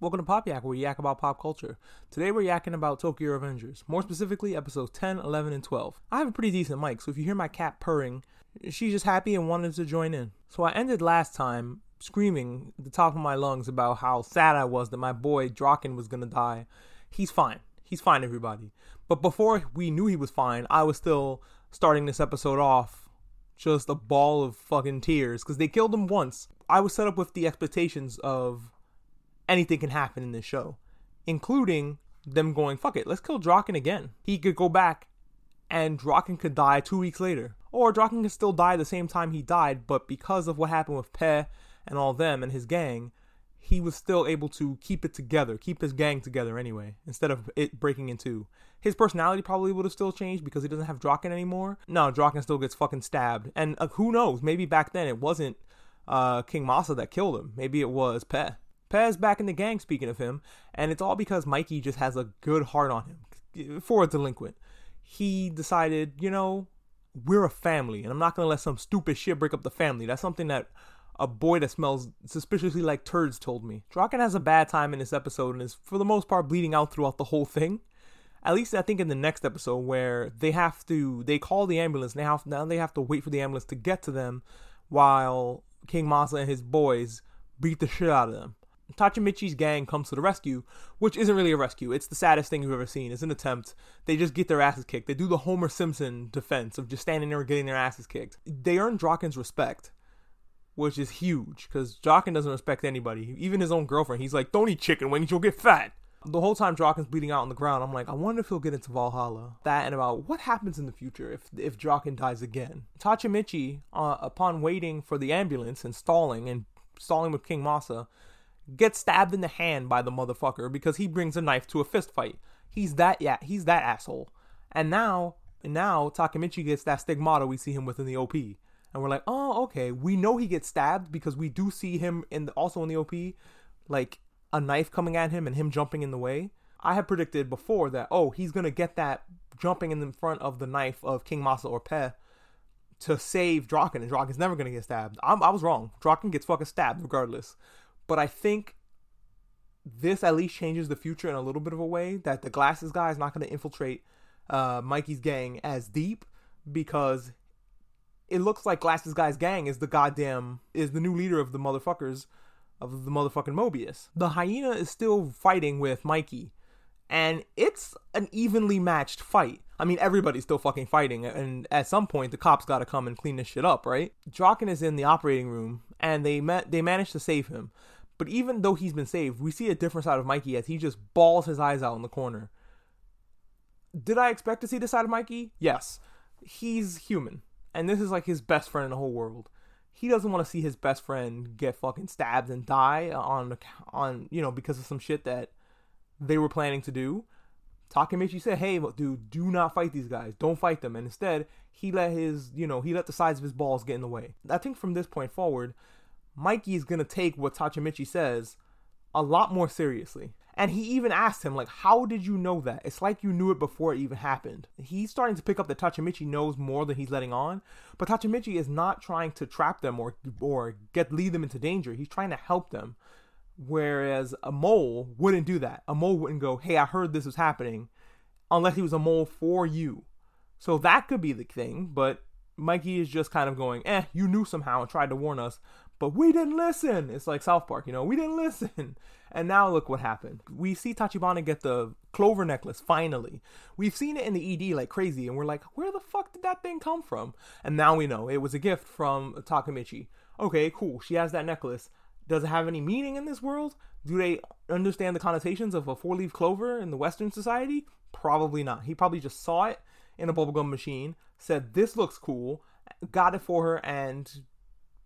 Welcome to Pop Yak, where we yak about pop culture. Today we're yakking about Tokyo Revengers, more specifically episodes 10, 11, and 12. I have a pretty decent mic, so if you hear my cat purring, she's just happy and wanted to join in. So I ended last time screaming at the top of my lungs about how sad I was that my boy Draken was gonna die. He's fine. He's fine, everybody. But before we knew he was fine, I was still starting this episode off just a ball of fucking tears because they killed him once. I was set up with the expectations of anything can happen in this show, including them going, fuck it, let's kill Draken again. He could go back and Draken could die two weeks later. Or Draken could still die the same time he died, but because of what happened with Peh and all them and his gang, he was still able to keep it together, keep his gang together anyway, instead of it breaking in two. His personality probably would have still changed because he doesn't have Draken anymore. No, Draken still gets fucking stabbed. And uh, who knows, maybe back then it wasn't uh, Kiyomasa that killed him. Maybe it was Peh. Peh's back in the gang, speaking of him, and it's all because Mikey just has a good heart on him for a delinquent. He decided, you know, we're a family, and I'm not gonna let some stupid shit break up the family. That's something that a boy that smells suspiciously like turds told me. Draken has a bad time in this episode and is, for the most part, bleeding out throughout the whole thing. At least I think in the next episode where they have to, they call the ambulance. And they have now they have to wait for the ambulance to get to them, while Kiyomasa and his boys beat the shit out of them. Tachimichi's gang comes to the rescue, which isn't really a rescue. It's the saddest thing you've ever seen. It's an attempt. They just get their asses kicked. They do the Homer Simpson defense of just standing there getting their asses kicked. They earn Draken's respect, which is huge because Draken doesn't respect anybody, even his own girlfriend. He's like, "Don't eat chicken wings, you'll get fat." The whole time Draken's bleeding out on the ground, I'm like, I wonder if he'll get into Valhalla. That and about what happens in the future if if Draken dies again. Tachimichi, uh, upon waiting for the ambulance and stalling and stalling with Kiyomasa gets stabbed in the hand by the motherfucker because he brings a knife to a fist fight. He's that yeah, he's that asshole. And now now Takemichi gets that stigmata we see him with in the OP. And we're like, oh, okay. We know he gets stabbed because we do see him in the, also in the OP, like a knife coming at him and him jumping in the way. I had predicted before that, oh, he's gonna get that jumping in the front of the knife of Kiyomasa or Peh to save Draken, and Draken's never gonna get stabbed. I'm, i was wrong. Draken gets fucking stabbed regardless. But I think this at least changes the future in a little bit of a way that the glasses guy is not going to infiltrate uh, Mikey's gang as deep because it looks like glasses guy's gang is the goddamn is the new leader of the motherfuckers of the motherfucking Mobius. The hyena is still fighting with Mikey, and it's an evenly matched fight. I mean, everybody's still fucking fighting, and at some point, the cops got to come and clean this shit up, right? Draken is in the operating room, and they met they managed to save him. But even though he's been saved, we see a different side of Mikey as he just balls his eyes out in the corner. Did I expect to see this side of Mikey? Yes. He's human. And this is like his best friend in the whole world. He doesn't want to see his best friend get fucking stabbed and die on on you know because of some shit that they were planning to do. Takemichi said, "Hey, dude, do not fight these guys. Don't fight them." And instead, he let his, you know, he let the sides of his balls get in the way. I think from this point forward, Mikey is gonna take what Tachimichi says a lot more seriously. And he even asked him, like, how did you know that? It's like you knew it before it even happened. He's starting to pick up that Tachimichi knows more than he's letting on. But Tachimichi is not trying to trap them or or get lead them into danger. He's trying to help them. Whereas a mole wouldn't do that. A mole wouldn't go, hey, I heard this was happening, unless he was a mole for you. So that could be the thing, but Mikey is just kind of going, eh, you knew somehow and tried to warn us, but we didn't listen. It's like South Park, you know, we didn't listen. And now look what happened. We see Tachibana get the clover necklace finally. We've seen it in the ED like crazy, and we're like, where the fuck did that thing come from? And now we know it was a gift from Takamichi. Okay, cool. She has that necklace. Does it have any meaning in this world? Do they understand the connotations of a four leaf clover in the Western society? Probably not. He probably just saw it in a bubblegum machine, said, This looks cool, got it for her, and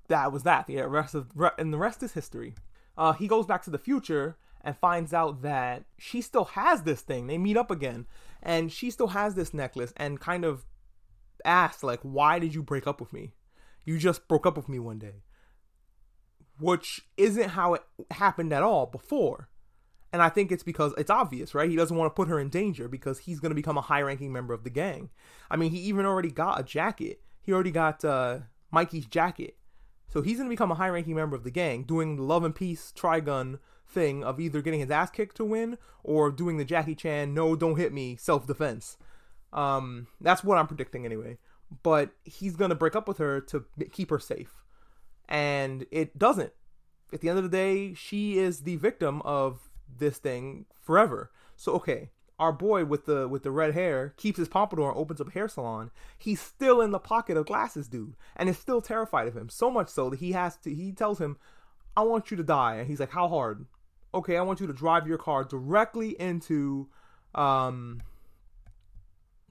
that was that. The rest of and the rest is history. Uh, he goes back to the future and finds out that she still has this thing. They meet up again, and she still has this necklace, and kind of asks like, "Why did you break up with me? You just broke up with me one day." Which isn't how it happened at all before. And I think it's because it's obvious, right? He doesn't want to put her in danger because he's going to become a high ranking member of the gang. I mean, he even already got a jacket. He already got uh, Mikey's jacket. So he's going to become a high ranking member of the gang, doing the Love and Peace Trigun thing of either getting his ass kicked to win or doing the Jackie Chan no don't hit me self defense. Um, that's what I'm predicting anyway. But he's gonna break up with her to keep her safe, and it doesn't. At the end of the day, she is the victim of this thing forever. So okay, our boy with the with the red hair keeps his pompadour and opens up a hair salon. He's still in the pocket of glasses, dude, and is still terrified of him. So much so that he has to. He tells him, "I want you to die," and he's like, "How hard?" Okay, I want you to drive your car directly into um,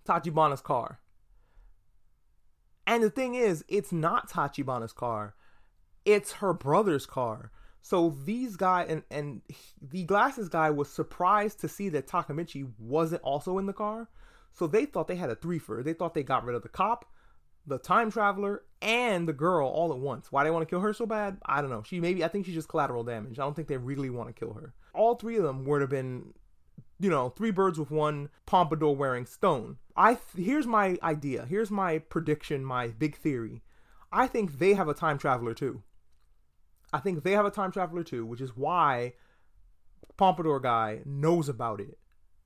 Tachibana's car. And the thing is, it's not Tachibana's car; it's her brother's car. So these guy and and the glasses guy was surprised to see that Takamichi wasn't also in the car. So they thought they had a threefer. They thought they got rid of the cop, the time traveler, and the girl all at once. Why they want to kill her so bad? I don't know. She maybe I think she's just collateral damage. I don't think they really want to kill her. All three of them would have been, you know, three birds with one pompadour wearing stone. I here's my idea. Here's my prediction. My big theory. I think they have a time traveler too. I think they have a time traveler too, which is why Pompadour guy knows about it.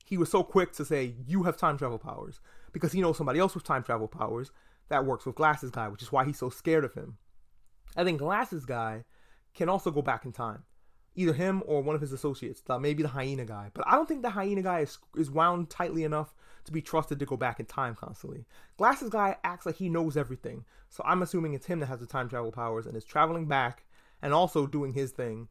He was so quick to say, You have time travel powers, because he knows somebody else with time travel powers that works with Glasses Guy, which is why he's so scared of him. I think Glasses Guy can also go back in time. Either him or one of his associates, maybe the hyena guy. But I don't think the hyena guy is, is wound tightly enough to be trusted to go back in time constantly. Glasses guy acts like he knows everything, so I'm assuming it's him that has the time travel powers and is traveling back and also doing his thing.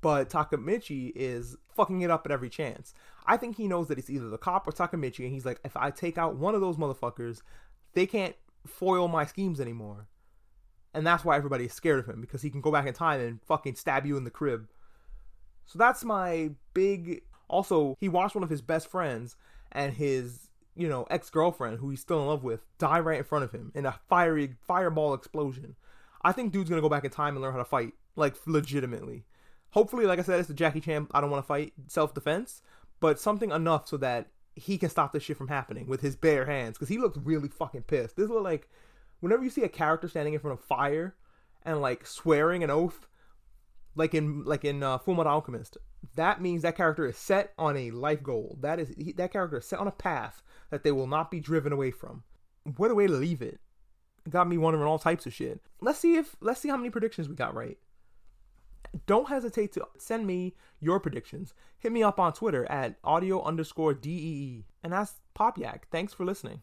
But Takamichi is fucking it up at every chance. I think he knows that it's either the cop or Takamichi, and he's like, if I take out one of those motherfuckers, they can't foil my schemes anymore. And that's why everybody is scared of him, because he can go back in time and fucking stab you in the crib. So that's my big. Also, he watched one of his best friends and his, you know, ex girlfriend, who he's still in love with, die right in front of him in a fiery fireball explosion. I think dude's gonna go back in time and learn how to fight, like legitimately. Hopefully, like I said, it's the Jackie Chan. I don't want to fight self defense, but something enough so that he can stop this shit from happening with his bare hands. Because he looks really fucking pissed. This look like whenever you see a character standing in front of fire and like swearing an oath, like in like in uh, Fullmetal Alchemist, that means that character is set on a life goal. That is he, that character is set on a path that they will not be driven away from. What a way to leave it got me wondering all types of shit. Let's see if let's see how many predictions we got right. Don't hesitate to send me your predictions. Hit me up on Twitter at audio underscore DEE. And that's Pop Yak. Thanks for listening.